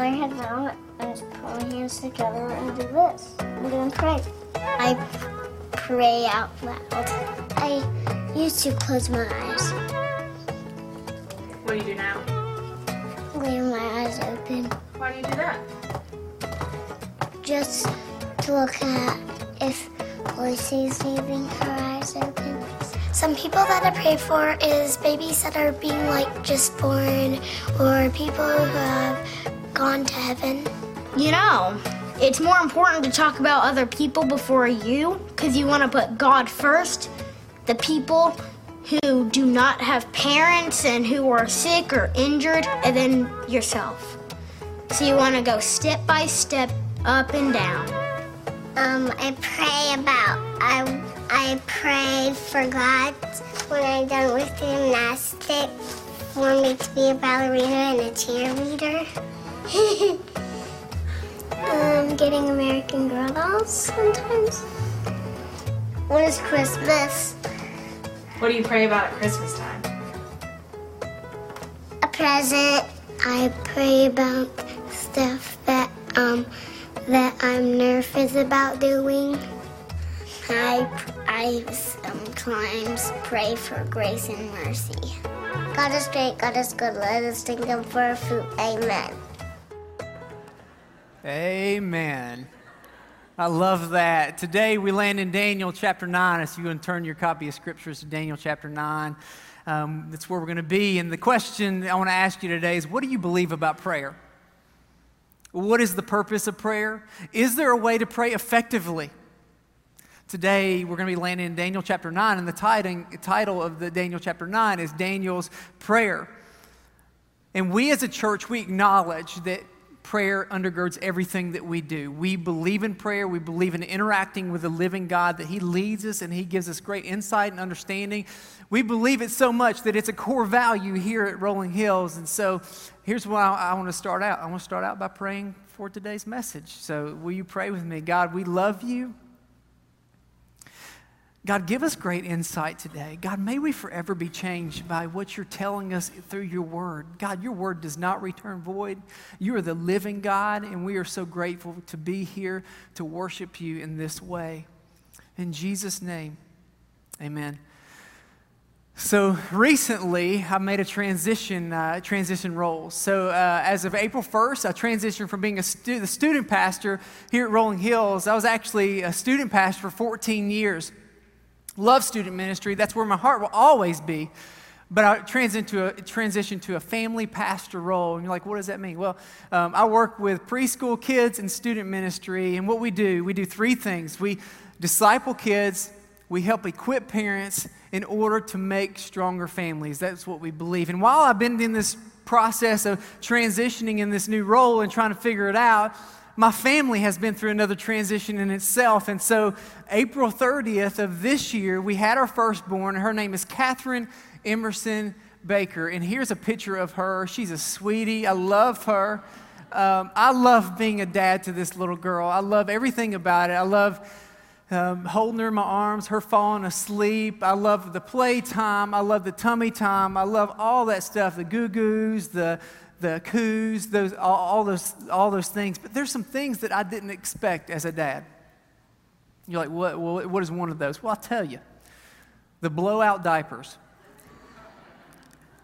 I head down and just put my hands together and do this. And then pray. I pray out loud. I used to close my eyes. What do you do now? Leave my eyes open. Why do you do that? Just to look at if Lucy's leaving her eyes open. Some people that I pray for is babies that are being like just born or people who have gone to heaven. You know, it's more important to talk about other people before you because you want to put God first. The people who do not have parents and who are sick or injured, and then yourself. So you want to go step by step, up and down. Um, I pray about I I pray for God when I'm done with gymnastics for me to be a ballerina and a cheerleader. Um, getting American Girl dolls sometimes. When it's Christmas, What do you pray about at Christmas time? a present. I pray about stuff that um that I'm nervous about doing. I I sometimes pray for grace and mercy. God is great, God is good. Let us thank Him for our food. Amen. Amen. I love that. Today we land in Daniel chapter 9. If you to turn your copy of scriptures to Daniel chapter 9, um, that's where we're going to be. And the question I want to ask you today is what do you believe about prayer? What is the purpose of prayer? Is there a way to pray effectively? Today, we're going to be landing in Daniel chapter 9, and the title, title of the Daniel chapter 9 is Daniel's Prayer. And we as a church, we acknowledge that prayer undergirds everything that we do. We believe in prayer. We believe in interacting with the living God, that He leads us and He gives us great insight and understanding. We believe it so much that it's a core value here at Rolling Hills. And so here's why I, I want to start out. I want to start out by praying for today's message. So will you pray with me? God, we love you. God, give us great insight today. God, may we forever be changed by what you're telling us through your word. God, your word does not return void. You are the living God, and we are so grateful to be here to worship you in this way. In Jesus' name, amen. So recently, I made a transition, uh, transition roles. So uh, as of April 1st, I transitioned from being a stu- the student pastor here at Rolling Hills. I was actually a student pastor for 14 years. Love student ministry. That's where my heart will always be. But I transitioned to a, transitioned to a family pastor role. And you're like, what does that mean? Well, um, I work with preschool kids and student ministry. And what we do, we do three things. We disciple kids, we help equip parents in order to make stronger families. That's what we believe. And while I've been in this process of transitioning in this new role and trying to figure it out, my family has been through another transition in itself. And so, April 30th of this year, we had our firstborn. Her name is Catherine Emerson Baker. And here's a picture of her. She's a sweetie. I love her. Um, I love being a dad to this little girl. I love everything about it. I love um, holding her in my arms, her falling asleep. I love the playtime. I love the tummy time. I love all that stuff the goo goos, the the coos, those, all, those, all those things. But there's some things that I didn't expect as a dad. You're like, what, what is one of those? Well, I'll tell you the blowout diapers.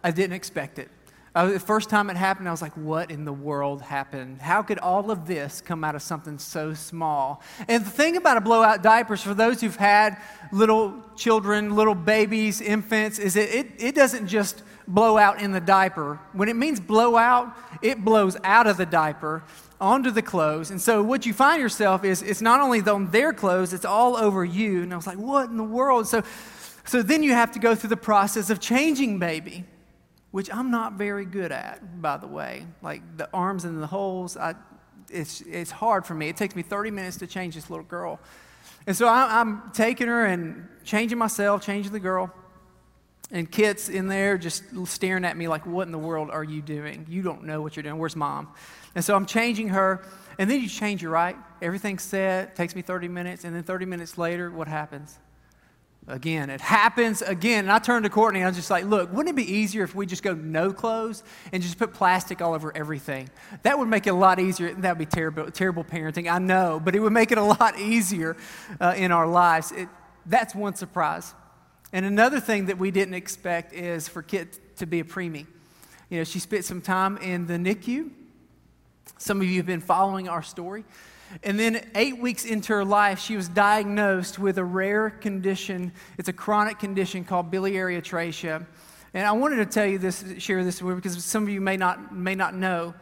I didn't expect it. The first time it happened, I was like, what in the world happened? How could all of this come out of something so small? And the thing about a blowout diapers, for those who've had little children, little babies, infants, is it, it, it doesn't just blow out in the diaper. When it means blow out, it blows out of the diaper onto the clothes. And so what you find yourself is it's not only on their clothes, it's all over you. And I was like, what in the world? So, so then you have to go through the process of changing baby, which I'm not very good at, by the way. Like the arms and the holes, I, it's, it's hard for me. It takes me 30 minutes to change this little girl. And so I, I'm taking her and changing myself, changing the girl. And Kit's in there just staring at me like, What in the world are you doing? You don't know what you're doing. Where's mom? And so I'm changing her. And then you change her, right? Everything's set, takes me 30 minutes. And then 30 minutes later, what happens? Again, it happens again. And I turned to Courtney and I was just like, Look, wouldn't it be easier if we just go no clothes and just put plastic all over everything? That would make it a lot easier. That would be terrible, terrible parenting, I know, but it would make it a lot easier uh, in our lives. It, that's one surprise. And another thing that we didn't expect is for Kit to be a preemie. You know, she spent some time in the NICU. Some of you have been following our story. And then, eight weeks into her life, she was diagnosed with a rare condition. It's a chronic condition called biliary atresia. And I wanted to tell you this, share this with you, because some of you may not, may not know.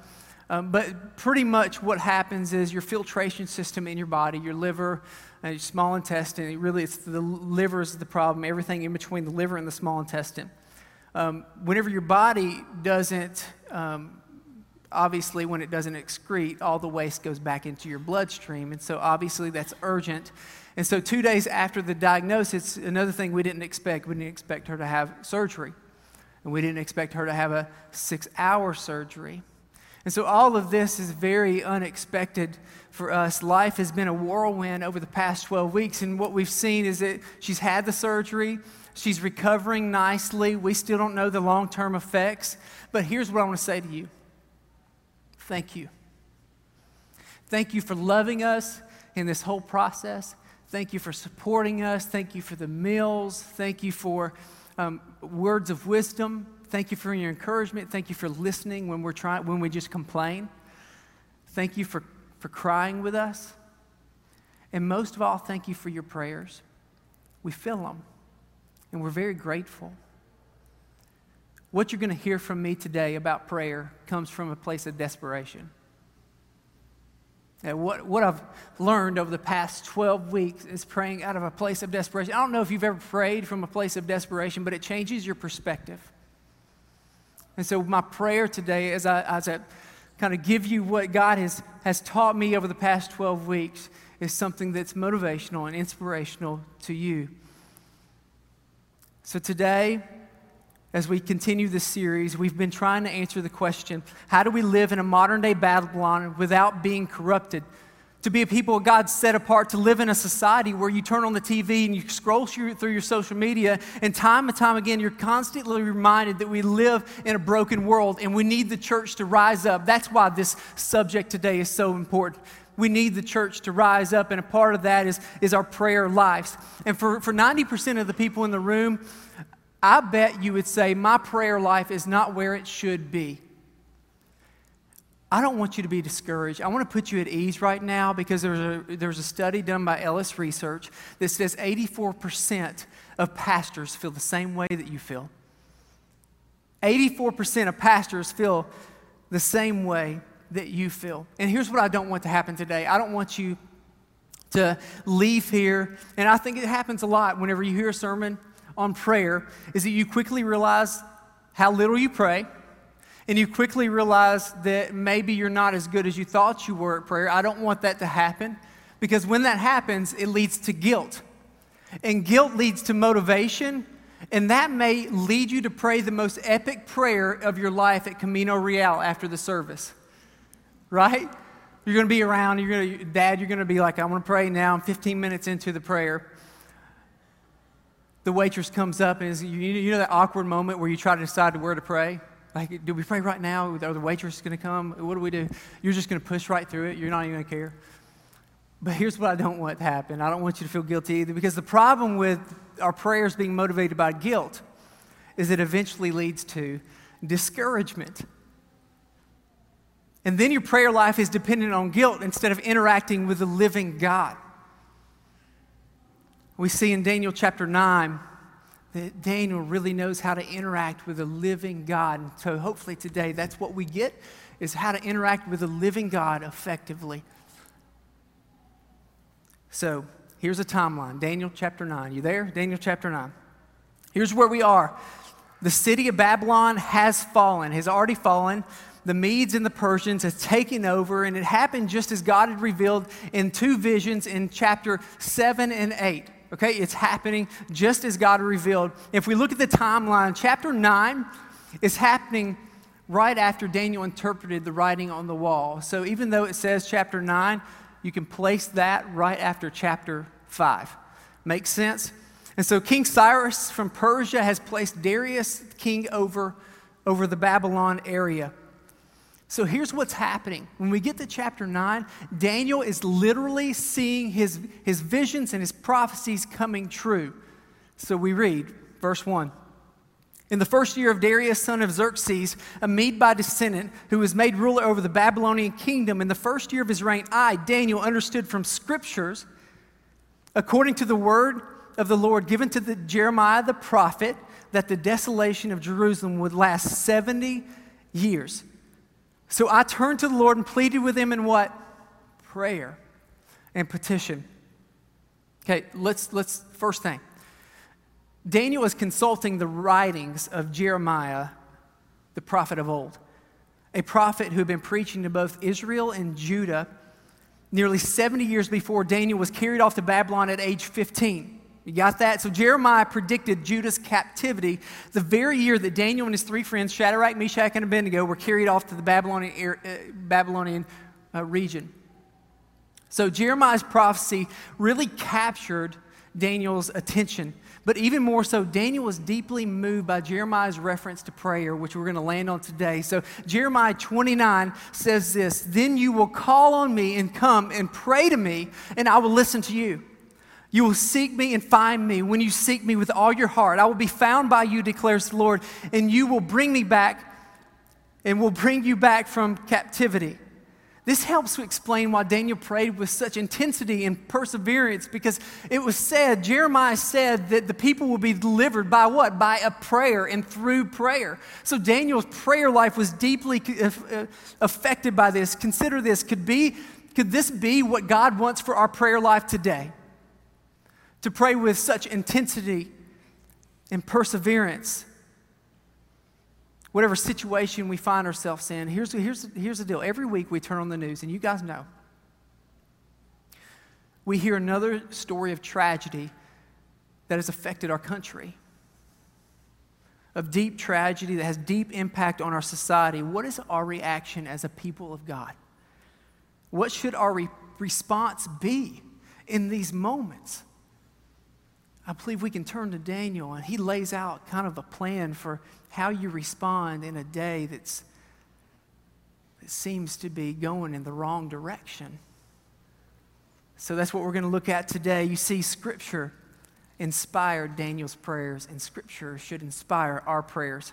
Um, but pretty much what happens is your filtration system in your body, your liver, uh, small intestine, really it's the liver is the problem, everything in between the liver and the small intestine. Um, whenever your body doesn't, um, obviously, when it doesn't excrete, all the waste goes back into your bloodstream. And so, obviously, that's urgent. And so, two days after the diagnosis, another thing we didn't expect, we didn't expect her to have surgery. And we didn't expect her to have a six hour surgery. And so all of this is very unexpected for us. Life has been a whirlwind over the past 12 weeks, and what we've seen is that she's had the surgery, she's recovering nicely. We still don't know the long term effects, but here's what I want to say to you thank you. Thank you for loving us in this whole process. Thank you for supporting us. Thank you for the meals. Thank you for um, words of wisdom. Thank you for your encouragement. Thank you for listening when we're trying when we just complain. Thank you for, for crying with us. And most of all, thank you for your prayers. We feel them, and we're very grateful. What you're going to hear from me today about prayer comes from a place of desperation. And what, what I've learned over the past 12 weeks is praying out of a place of desperation. I don't know if you've ever prayed from a place of desperation, but it changes your perspective. And so, my prayer today, as I, as I kind of give you what God has, has taught me over the past 12 weeks, is something that's motivational and inspirational to you. So, today, as we continue this series, we've been trying to answer the question how do we live in a modern day Babylon without being corrupted? To be a people God set apart, to live in a society where you turn on the TV and you scroll through your social media, and time and time again, you're constantly reminded that we live in a broken world and we need the church to rise up. That's why this subject today is so important. We need the church to rise up, and a part of that is, is our prayer lives. And for, for 90% of the people in the room, I bet you would say, My prayer life is not where it should be. I don't want you to be discouraged. I want to put you at ease right now because there's a, there's a study done by Ellis Research that says 84% of pastors feel the same way that you feel. 84% of pastors feel the same way that you feel. And here's what I don't want to happen today I don't want you to leave here, and I think it happens a lot whenever you hear a sermon on prayer, is that you quickly realize how little you pray and you quickly realize that maybe you're not as good as you thought you were at prayer. I don't want that to happen because when that happens, it leads to guilt. And guilt leads to motivation, and that may lead you to pray the most epic prayer of your life at Camino Real after the service. Right? You're going to be around, you're going to, Dad, you're going to be like, I want to pray now. I'm 15 minutes into the prayer. The waitress comes up and is, you know that awkward moment where you try to decide where to pray? Like, do we pray right now? Are the waitress going to come? What do we do? You're just going to push right through it. You're not even going to care. But here's what I don't want to happen. I don't want you to feel guilty either because the problem with our prayers being motivated by guilt is it eventually leads to discouragement. And then your prayer life is dependent on guilt instead of interacting with the living God. We see in Daniel chapter 9 that Daniel really knows how to interact with a living God. And so hopefully today that's what we get is how to interact with a living God effectively. So here's a timeline. Daniel chapter 9. You there? Daniel chapter 9. Here's where we are. The city of Babylon has fallen, has already fallen. The Medes and the Persians have taken over, and it happened just as God had revealed in two visions in chapter 7 and 8 Okay, it's happening just as God revealed. If we look at the timeline, chapter 9 is happening right after Daniel interpreted the writing on the wall. So even though it says chapter 9, you can place that right after chapter 5. Makes sense? And so King Cyrus from Persia has placed Darius king over, over the Babylon area. So here's what's happening. When we get to chapter 9, Daniel is literally seeing his, his visions and his prophecies coming true. So we read, verse 1. In the first year of Darius, son of Xerxes, a Mede by descendant, who was made ruler over the Babylonian kingdom, in the first year of his reign, I, Daniel, understood from scriptures, according to the word of the Lord given to the Jeremiah the prophet, that the desolation of Jerusalem would last 70 years. So I turned to the Lord and pleaded with him in what? Prayer and petition. Okay, let's, let's, first thing. Daniel is consulting the writings of Jeremiah, the prophet of old, a prophet who had been preaching to both Israel and Judah nearly 70 years before Daniel was carried off to Babylon at age 15. You got that? So Jeremiah predicted Judah's captivity the very year that Daniel and his three friends, Shadrach, Meshach, and Abednego, were carried off to the Babylonian, uh, Babylonian uh, region. So Jeremiah's prophecy really captured Daniel's attention. But even more so, Daniel was deeply moved by Jeremiah's reference to prayer, which we're going to land on today. So, Jeremiah 29 says this Then you will call on me and come and pray to me, and I will listen to you. You will seek me and find me when you seek me with all your heart. I will be found by you, declares the Lord, and you will bring me back and will bring you back from captivity. This helps to explain why Daniel prayed with such intensity and perseverance because it was said, Jeremiah said that the people will be delivered by what? By a prayer and through prayer. So Daniel's prayer life was deeply uh, uh, affected by this. Consider this could, be, could this be what God wants for our prayer life today? To pray with such intensity and perseverance. Whatever situation we find ourselves in, here's, here's, here's the deal. Every week we turn on the news, and you guys know, we hear another story of tragedy that has affected our country, of deep tragedy that has deep impact on our society. What is our reaction as a people of God? What should our re- response be in these moments? I believe we can turn to Daniel and he lays out kind of a plan for how you respond in a day that's, that seems to be going in the wrong direction. So that's what we're going to look at today. You see, Scripture inspired Daniel's prayers, and Scripture should inspire our prayers.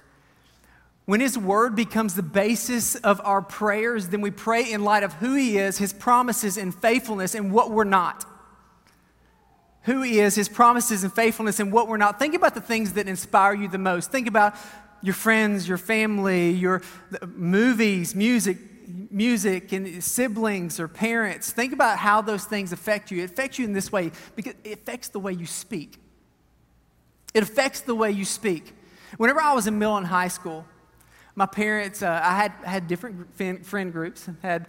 When His Word becomes the basis of our prayers, then we pray in light of who He is, His promises, and faithfulness, and what we're not who He is, His promises and faithfulness, and what we're not. Think about the things that inspire you the most. Think about your friends, your family, your movies, music, music, and siblings or parents. Think about how those things affect you. It affects you in this way because it affects the way you speak. It affects the way you speak. Whenever I was in middle and high school, my parents, uh, I had, had different friend groups, had,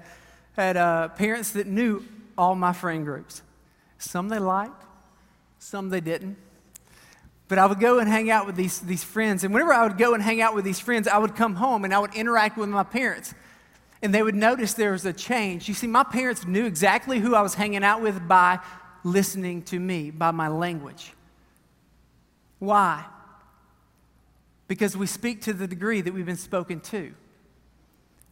had uh, parents that knew all my friend groups. Some they liked, some they didn't. But I would go and hang out with these, these friends. And whenever I would go and hang out with these friends, I would come home and I would interact with my parents. And they would notice there was a change. You see, my parents knew exactly who I was hanging out with by listening to me, by my language. Why? Because we speak to the degree that we've been spoken to.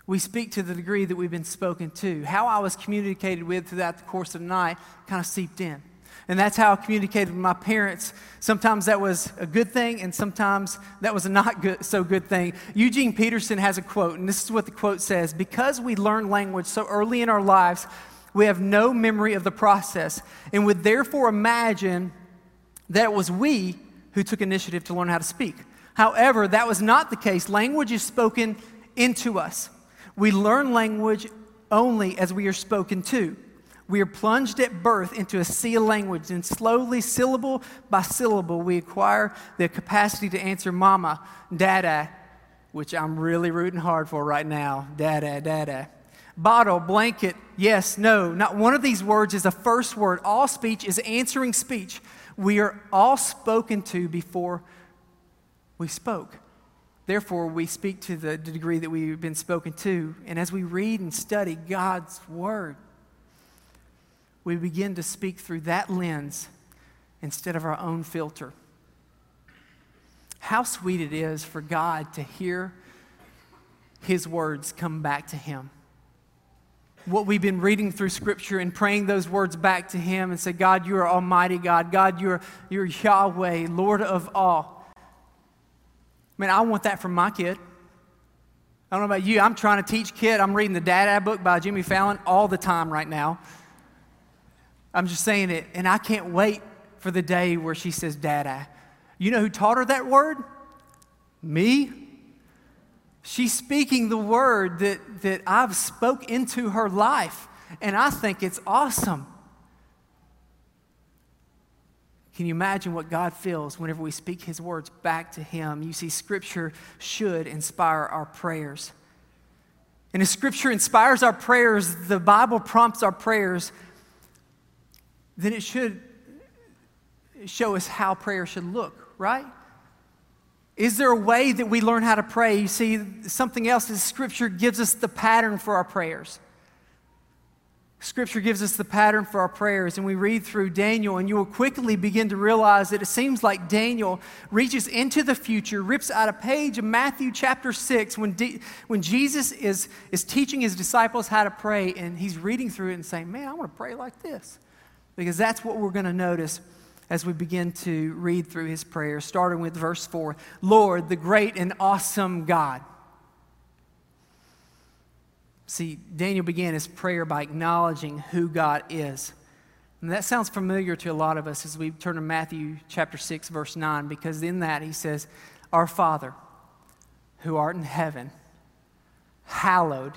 We speak to the degree that we've been spoken to. How I was communicated with throughout the course of the night kind of seeped in. And that's how I communicated with my parents. Sometimes that was a good thing, and sometimes that was a not good, so good thing. Eugene Peterson has a quote, and this is what the quote says Because we learn language so early in our lives, we have no memory of the process, and would therefore imagine that it was we who took initiative to learn how to speak. However, that was not the case. Language is spoken into us. We learn language only as we are spoken to. We are plunged at birth into a sea of language, and slowly, syllable by syllable, we acquire the capacity to answer mama, dada, which I'm really rooting hard for right now, dada, dada. Bottle, blanket, yes, no. Not one of these words is a first word. All speech is answering speech. We are all spoken to before we spoke. Therefore, we speak to the degree that we've been spoken to. And as we read and study God's Word, we begin to speak through that lens instead of our own filter. How sweet it is for God to hear His words come back to Him. What we've been reading through Scripture and praying those words back to Him and say, God, you are Almighty God. God, you're, you're Yahweh, Lord of all. Man, I want that from my kid. I don't know about you. I'm trying to teach Kit. I'm reading the Dad book by Jimmy Fallon all the time right now. I'm just saying it, and I can't wait for the day where she says, Dada. You know who taught her that word? Me. She's speaking the word that, that I've spoke into her life, and I think it's awesome. Can you imagine what God feels whenever we speak His words back to Him? You see, Scripture should inspire our prayers. And as Scripture inspires our prayers, the Bible prompts our prayers then it should show us how prayer should look, right? Is there a way that we learn how to pray? You see, something else is Scripture gives us the pattern for our prayers. Scripture gives us the pattern for our prayers, and we read through Daniel, and you will quickly begin to realize that it seems like Daniel reaches into the future, rips out a page of Matthew chapter 6 when, D, when Jesus is, is teaching his disciples how to pray, and he's reading through it and saying, Man, I want to pray like this because that's what we're going to notice as we begin to read through his prayer, starting with verse 4 Lord, the great and awesome God. See, Daniel began his prayer by acknowledging who God is. And that sounds familiar to a lot of us as we turn to Matthew chapter 6, verse 9, because in that he says, Our Father, who art in heaven, hallowed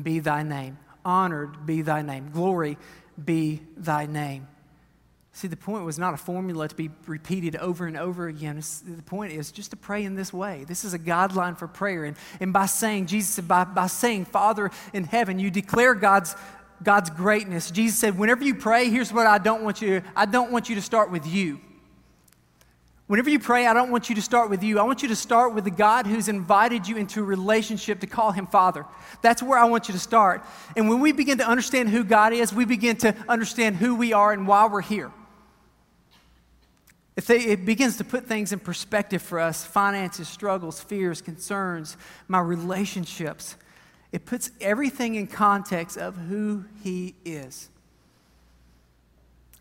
be thy name. Honored be thy name. Glory be thy name. See, the point was not a formula to be repeated over and over again. It's, the point is just to pray in this way. This is a guideline for prayer. And, and by saying, Jesus said, by, by saying, Father in heaven, you declare God's, God's greatness. Jesus said, whenever you pray, here's what I don't want you, I don't want you to start with you. Whenever you pray, I don't want you to start with you. I want you to start with the God who's invited you into a relationship to call him Father. That's where I want you to start. And when we begin to understand who God is, we begin to understand who we are and why we're here. They, it begins to put things in perspective for us finances, struggles, fears, concerns, my relationships. It puts everything in context of who He is.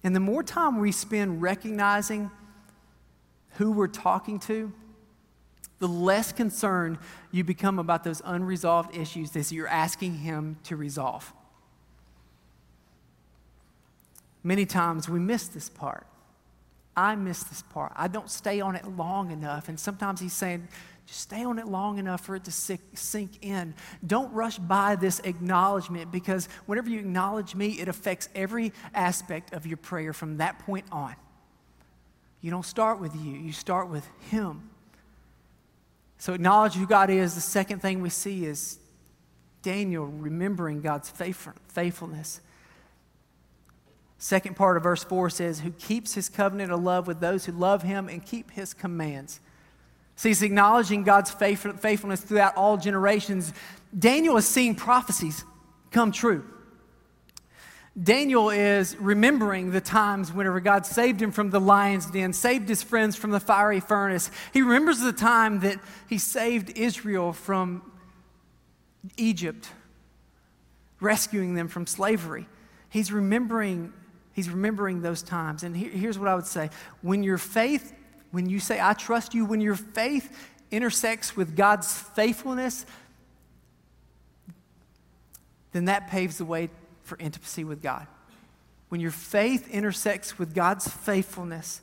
And the more time we spend recognizing who we're talking to, the less concerned you become about those unresolved issues that you're asking Him to resolve. Many times we miss this part. I miss this part. I don't stay on it long enough. And sometimes He's saying, just stay on it long enough for it to sink in. Don't rush by this acknowledgement because whenever you acknowledge me, it affects every aspect of your prayer from that point on. You don't start with you, you start with Him. So, acknowledge who God is. The second thing we see is Daniel remembering God's faithfulness. Second part of verse 4 says, Who keeps his covenant of love with those who love him and keep his commands. See, he's acknowledging God's faithfulness throughout all generations. Daniel is seeing prophecies come true. Daniel is remembering the times whenever God saved him from the lion's den, saved his friends from the fiery furnace. He remembers the time that he saved Israel from Egypt, rescuing them from slavery. He's remembering, he's remembering those times. And here, here's what I would say when your faith, when you say, I trust you, when your faith intersects with God's faithfulness, then that paves the way for intimacy with God. When your faith intersects with God's faithfulness,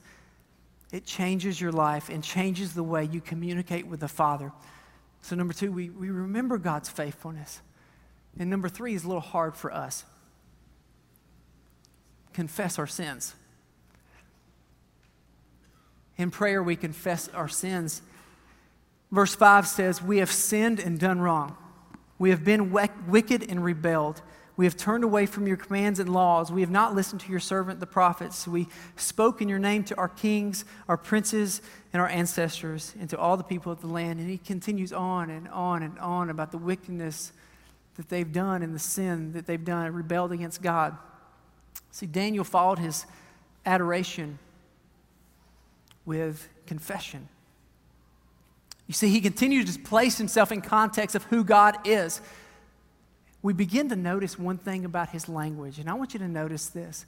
it changes your life and changes the way you communicate with the Father. So, number two, we, we remember God's faithfulness. And number three is a little hard for us confess our sins. In prayer, we confess our sins. Verse 5 says, We have sinned and done wrong. We have been wicked and rebelled. We have turned away from your commands and laws. We have not listened to your servant, the prophets. We spoke in your name to our kings, our princes, and our ancestors, and to all the people of the land. And he continues on and on and on about the wickedness that they've done and the sin that they've done, rebelled against God. See, Daniel followed his adoration with confession. You see, he continues to place himself in context of who God is. We begin to notice one thing about his language, and I want you to notice this.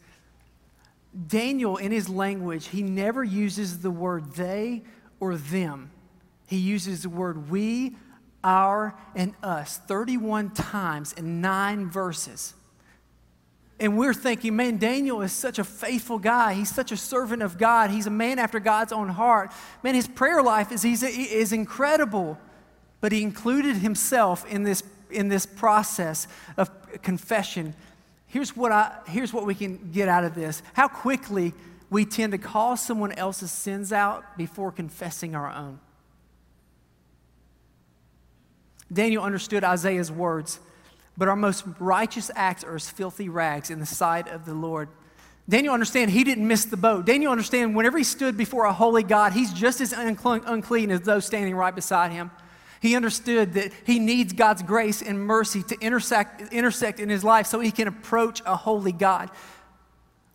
Daniel, in his language, he never uses the word they or them. He uses the word we, our, and us 31 times in nine verses. And we're thinking, man, Daniel is such a faithful guy. He's such a servant of God. He's a man after God's own heart. Man, his prayer life is, is incredible. But he included himself in this, in this process of confession. Here's what, I, here's what we can get out of this how quickly we tend to call someone else's sins out before confessing our own. Daniel understood Isaiah's words but our most righteous acts are as filthy rags in the sight of the Lord. Daniel understand he didn't miss the boat. Daniel understand whenever he stood before a holy God, he's just as unclean as those standing right beside him. He understood that he needs God's grace and mercy to intersect, intersect in his life so he can approach a holy God.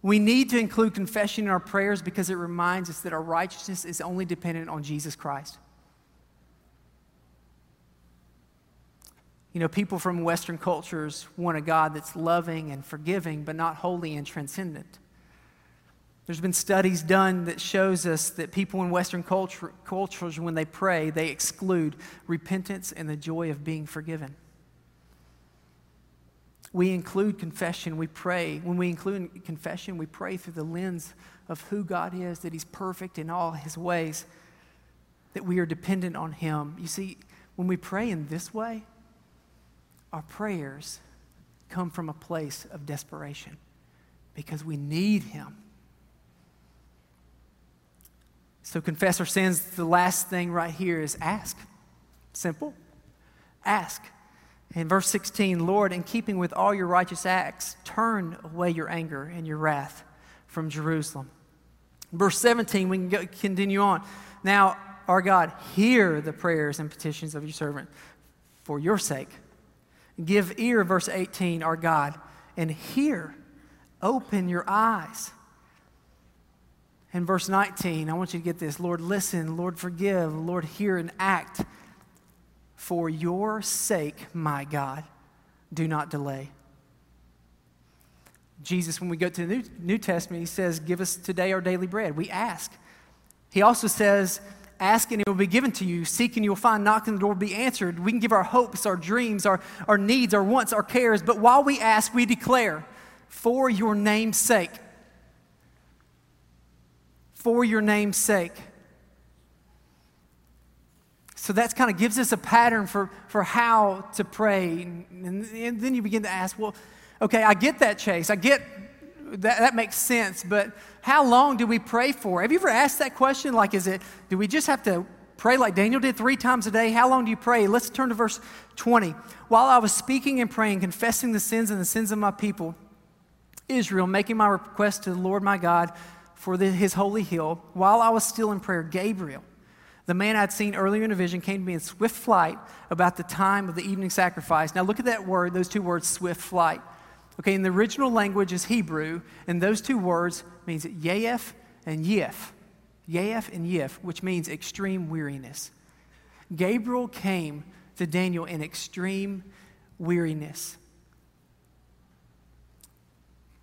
We need to include confession in our prayers because it reminds us that our righteousness is only dependent on Jesus Christ. You know, people from Western cultures want a God that's loving and forgiving, but not holy and transcendent. There's been studies done that shows us that people in Western culture, cultures, when they pray, they exclude repentance and the joy of being forgiven. We include confession, we pray. When we include confession, we pray through the lens of who God is, that He's perfect in all His ways, that we are dependent on Him. You see, when we pray in this way, our prayers come from a place of desperation because we need Him. So, confess our sins. The last thing right here is ask. Simple. Ask. In verse 16, Lord, in keeping with all your righteous acts, turn away your anger and your wrath from Jerusalem. Verse 17, we can go, continue on. Now, our God, hear the prayers and petitions of your servant for your sake Give ear, verse 18, our God, and hear. Open your eyes. And verse 19, I want you to get this Lord, listen, Lord, forgive, Lord, hear and act. For your sake, my God, do not delay. Jesus, when we go to the New, New Testament, he says, Give us today our daily bread. We ask. He also says, Ask and it will be given to you. Seek and you'll find. Knock and the door will be answered. We can give our hopes, our dreams, our, our needs, our wants, our cares. But while we ask, we declare, for your name's sake. For your name's sake. So that kind of gives us a pattern for, for how to pray. And, and then you begin to ask, well, okay, I get that, Chase. I get that, that makes sense, but how long do we pray for? Have you ever asked that question? Like, is it, do we just have to pray like Daniel did three times a day? How long do you pray? Let's turn to verse 20. While I was speaking and praying, confessing the sins and the sins of my people, Israel, making my request to the Lord my God for the, his holy hill, while I was still in prayer, Gabriel, the man I'd seen earlier in a vision, came to me in swift flight about the time of the evening sacrifice. Now, look at that word, those two words, swift flight. Okay, in the original language is Hebrew, and those two words means Yaef and Yif. Yaef and Yif, which means extreme weariness. Gabriel came to Daniel in extreme weariness.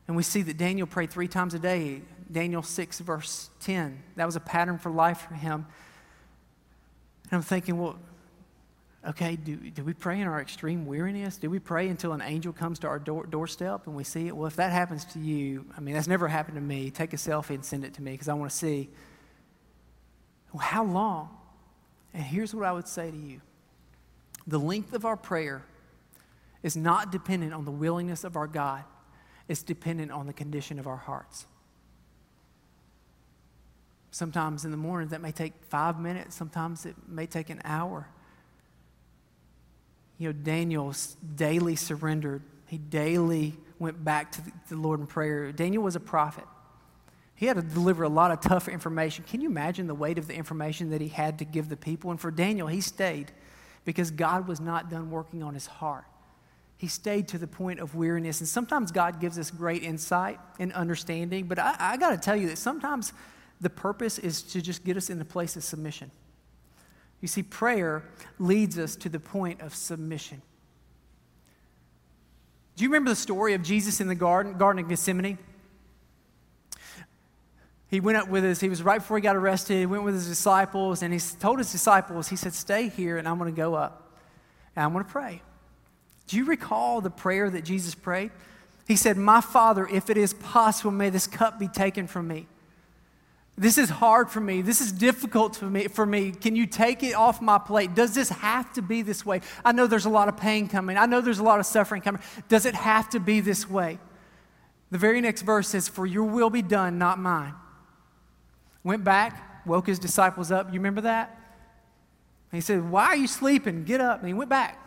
And we see that Daniel prayed three times a day. Daniel 6, verse 10. That was a pattern for life for him. And I'm thinking, well, Okay, do, do we pray in our extreme weariness? Do we pray until an angel comes to our door, doorstep and we see it? Well, if that happens to you, I mean, that's never happened to me. Take a selfie and send it to me because I want to see. Well, how long? And here's what I would say to you the length of our prayer is not dependent on the willingness of our God, it's dependent on the condition of our hearts. Sometimes in the morning that may take five minutes, sometimes it may take an hour. You know, Daniel daily surrendered He daily went back to the Lord in prayer. Daniel was a prophet. He had to deliver a lot of tough information. Can you imagine the weight of the information that he had to give the people? And for Daniel, he stayed because God was not done working on his heart. He stayed to the point of weariness. And sometimes God gives us great insight and understanding, but I, I got to tell you that sometimes the purpose is to just get us in a place of submission. You see, prayer leads us to the point of submission. Do you remember the story of Jesus in the garden, Garden of Gethsemane? He went up with his, he was right before he got arrested, he went with his disciples, and he told his disciples, he said, Stay here, and I'm going to go up, and I'm going to pray. Do you recall the prayer that Jesus prayed? He said, My Father, if it is possible, may this cup be taken from me. This is hard for me. This is difficult for me, for me. Can you take it off my plate? Does this have to be this way? I know there's a lot of pain coming. I know there's a lot of suffering coming. Does it have to be this way? The very next verse says, For your will be done, not mine. Went back, woke his disciples up. You remember that? And he said, Why are you sleeping? Get up. And he went back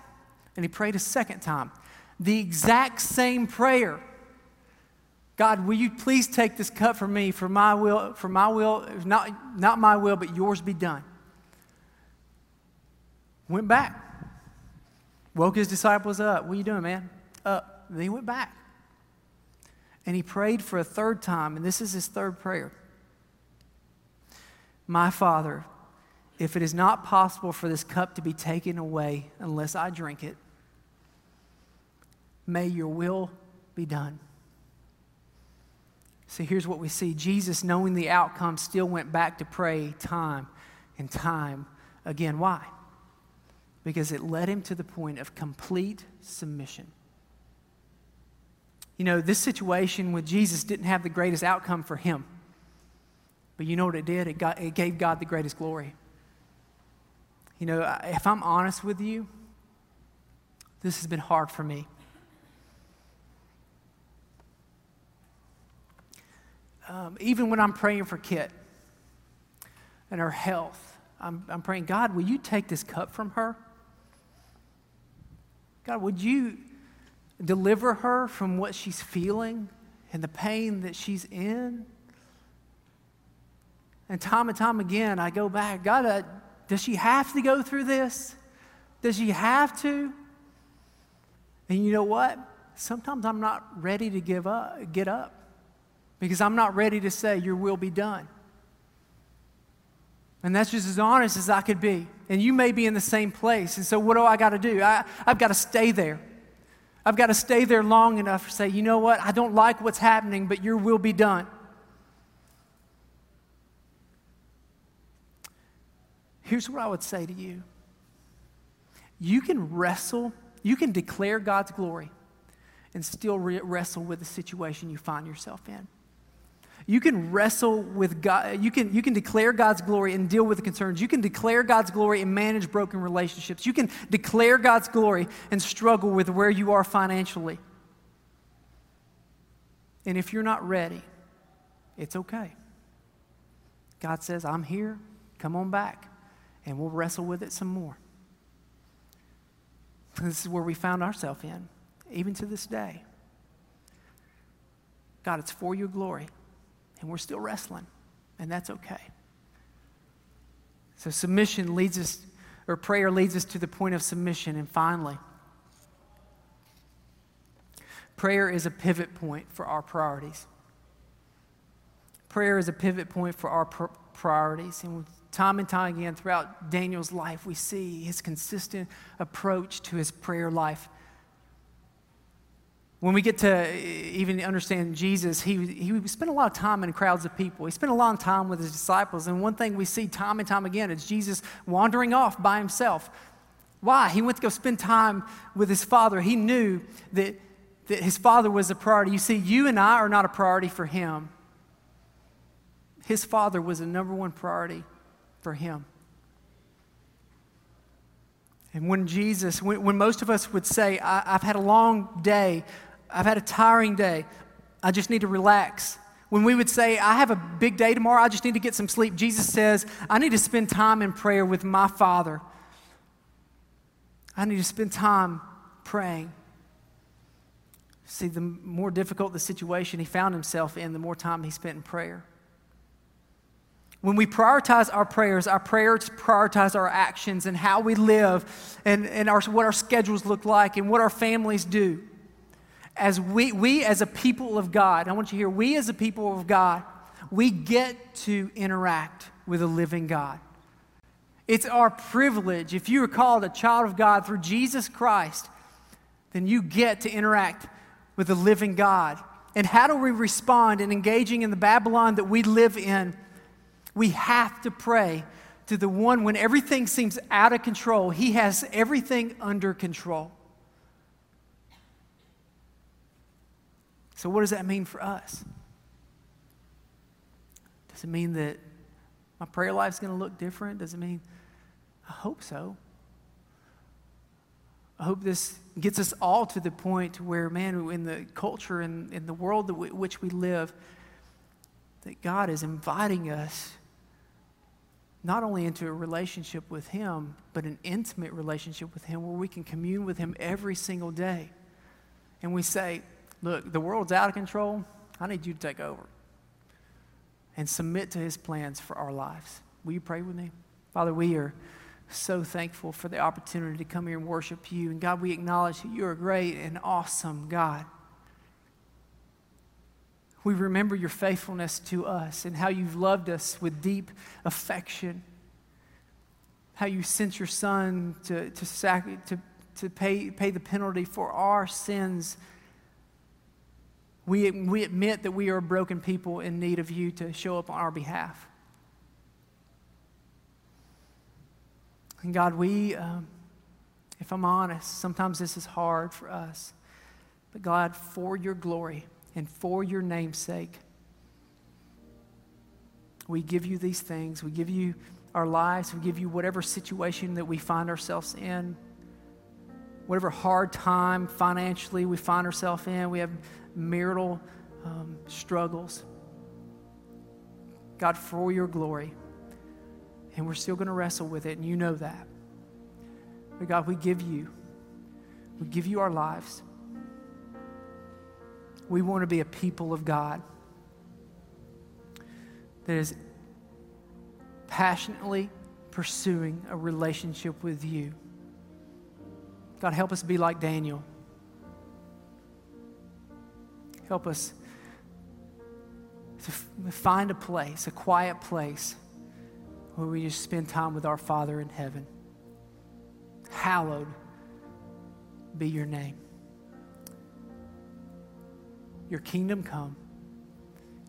and he prayed a second time. The exact same prayer. God, will you please take this cup from me for my will, for my will, not, not my will, but yours be done. Went back. Woke his disciples up. What are you doing, man? Up. Then he went back. And he prayed for a third time, and this is his third prayer. My Father, if it is not possible for this cup to be taken away unless I drink it, may your will be done. So here's what we see Jesus, knowing the outcome, still went back to pray time and time again. Why? Because it led him to the point of complete submission. You know, this situation with Jesus didn't have the greatest outcome for him. But you know what it did? It, got, it gave God the greatest glory. You know, if I'm honest with you, this has been hard for me. Um, even when I'm praying for Kit and her health, I'm, I'm praying, God, will you take this cup from her? God, would you deliver her from what she's feeling and the pain that she's in? And time and time again, I go back, God, uh, does she have to go through this? Does she have to? And you know what? Sometimes I'm not ready to give up, get up because I'm not ready to say, Your will be done. And that's just as honest as I could be. And you may be in the same place. And so, what do I got to do? I, I've got to stay there. I've got to stay there long enough to say, you know what? I don't like what's happening, but your will be done. Here's what I would say to you you can wrestle, you can declare God's glory, and still re- wrestle with the situation you find yourself in. You can wrestle with God. You can, you can declare God's glory and deal with the concerns. You can declare God's glory and manage broken relationships. You can declare God's glory and struggle with where you are financially. And if you're not ready, it's okay. God says, I'm here. Come on back. And we'll wrestle with it some more. This is where we found ourselves in, even to this day. God, it's for your glory and we're still wrestling, and that's okay. So, submission leads us, or prayer leads us to the point of submission. And finally, prayer is a pivot point for our priorities. Prayer is a pivot point for our pr- priorities. And time and time again throughout Daniel's life, we see his consistent approach to his prayer life. When we get to eh, even understand Jesus, he, he spent a lot of time in crowds of people. He spent a of time with his disciples. And one thing we see time and time again is Jesus wandering off by himself. Why? He went to go spend time with his father. He knew that, that his father was a priority. You see, you and I are not a priority for him. His father was the number one priority for him. And when Jesus, when, when most of us would say, I, have had a long day, I've had a tiring day. I just need to relax. When we would say, I have a big day tomorrow, I just need to get some sleep, Jesus says, I need to spend time in prayer with my Father. I need to spend time praying. See, the more difficult the situation he found himself in, the more time he spent in prayer. When we prioritize our prayers, our prayers prioritize our actions and how we live and, and our, what our schedules look like and what our families do. As we, we, as a people of God, I want you to hear, we as a people of God, we get to interact with a living God. It's our privilege. If you are called a child of God through Jesus Christ, then you get to interact with a living God. And how do we respond in engaging in the Babylon that we live in? We have to pray to the one when everything seems out of control. He has everything under control. So, what does that mean for us? Does it mean that my prayer life is going to look different? Does it mean, I hope so. I hope this gets us all to the point where, man, in the culture and in the world in which we live, that God is inviting us not only into a relationship with Him, but an intimate relationship with Him where we can commune with Him every single day. And we say, Look, the world's out of control. I need you to take over and submit to His plans for our lives. Will you pray with me? Father, we are so thankful for the opportunity to come here and worship you. And God, we acknowledge that you're a great and awesome God. We remember your faithfulness to us and how you've loved us with deep affection. How you sent your son to, to, sac- to, to pay, pay the penalty for our sins. We, we admit that we are broken people in need of you to show up on our behalf. And God, we, um, if I'm honest, sometimes this is hard for us. But God, for your glory, and for your name's sake. We give you these things. We give you our lives. We give you whatever situation that we find ourselves in, whatever hard time financially we find ourselves in. We have marital um, struggles. God, for your glory. And we're still going to wrestle with it, and you know that. But God, we give you, we give you our lives. We want to be a people of God that is passionately pursuing a relationship with you. God, help us be like Daniel. Help us to find a place, a quiet place, where we just spend time with our Father in heaven. Hallowed be your name. Your kingdom come,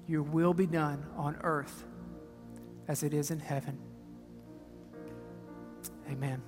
your will be done on earth as it is in heaven. Amen.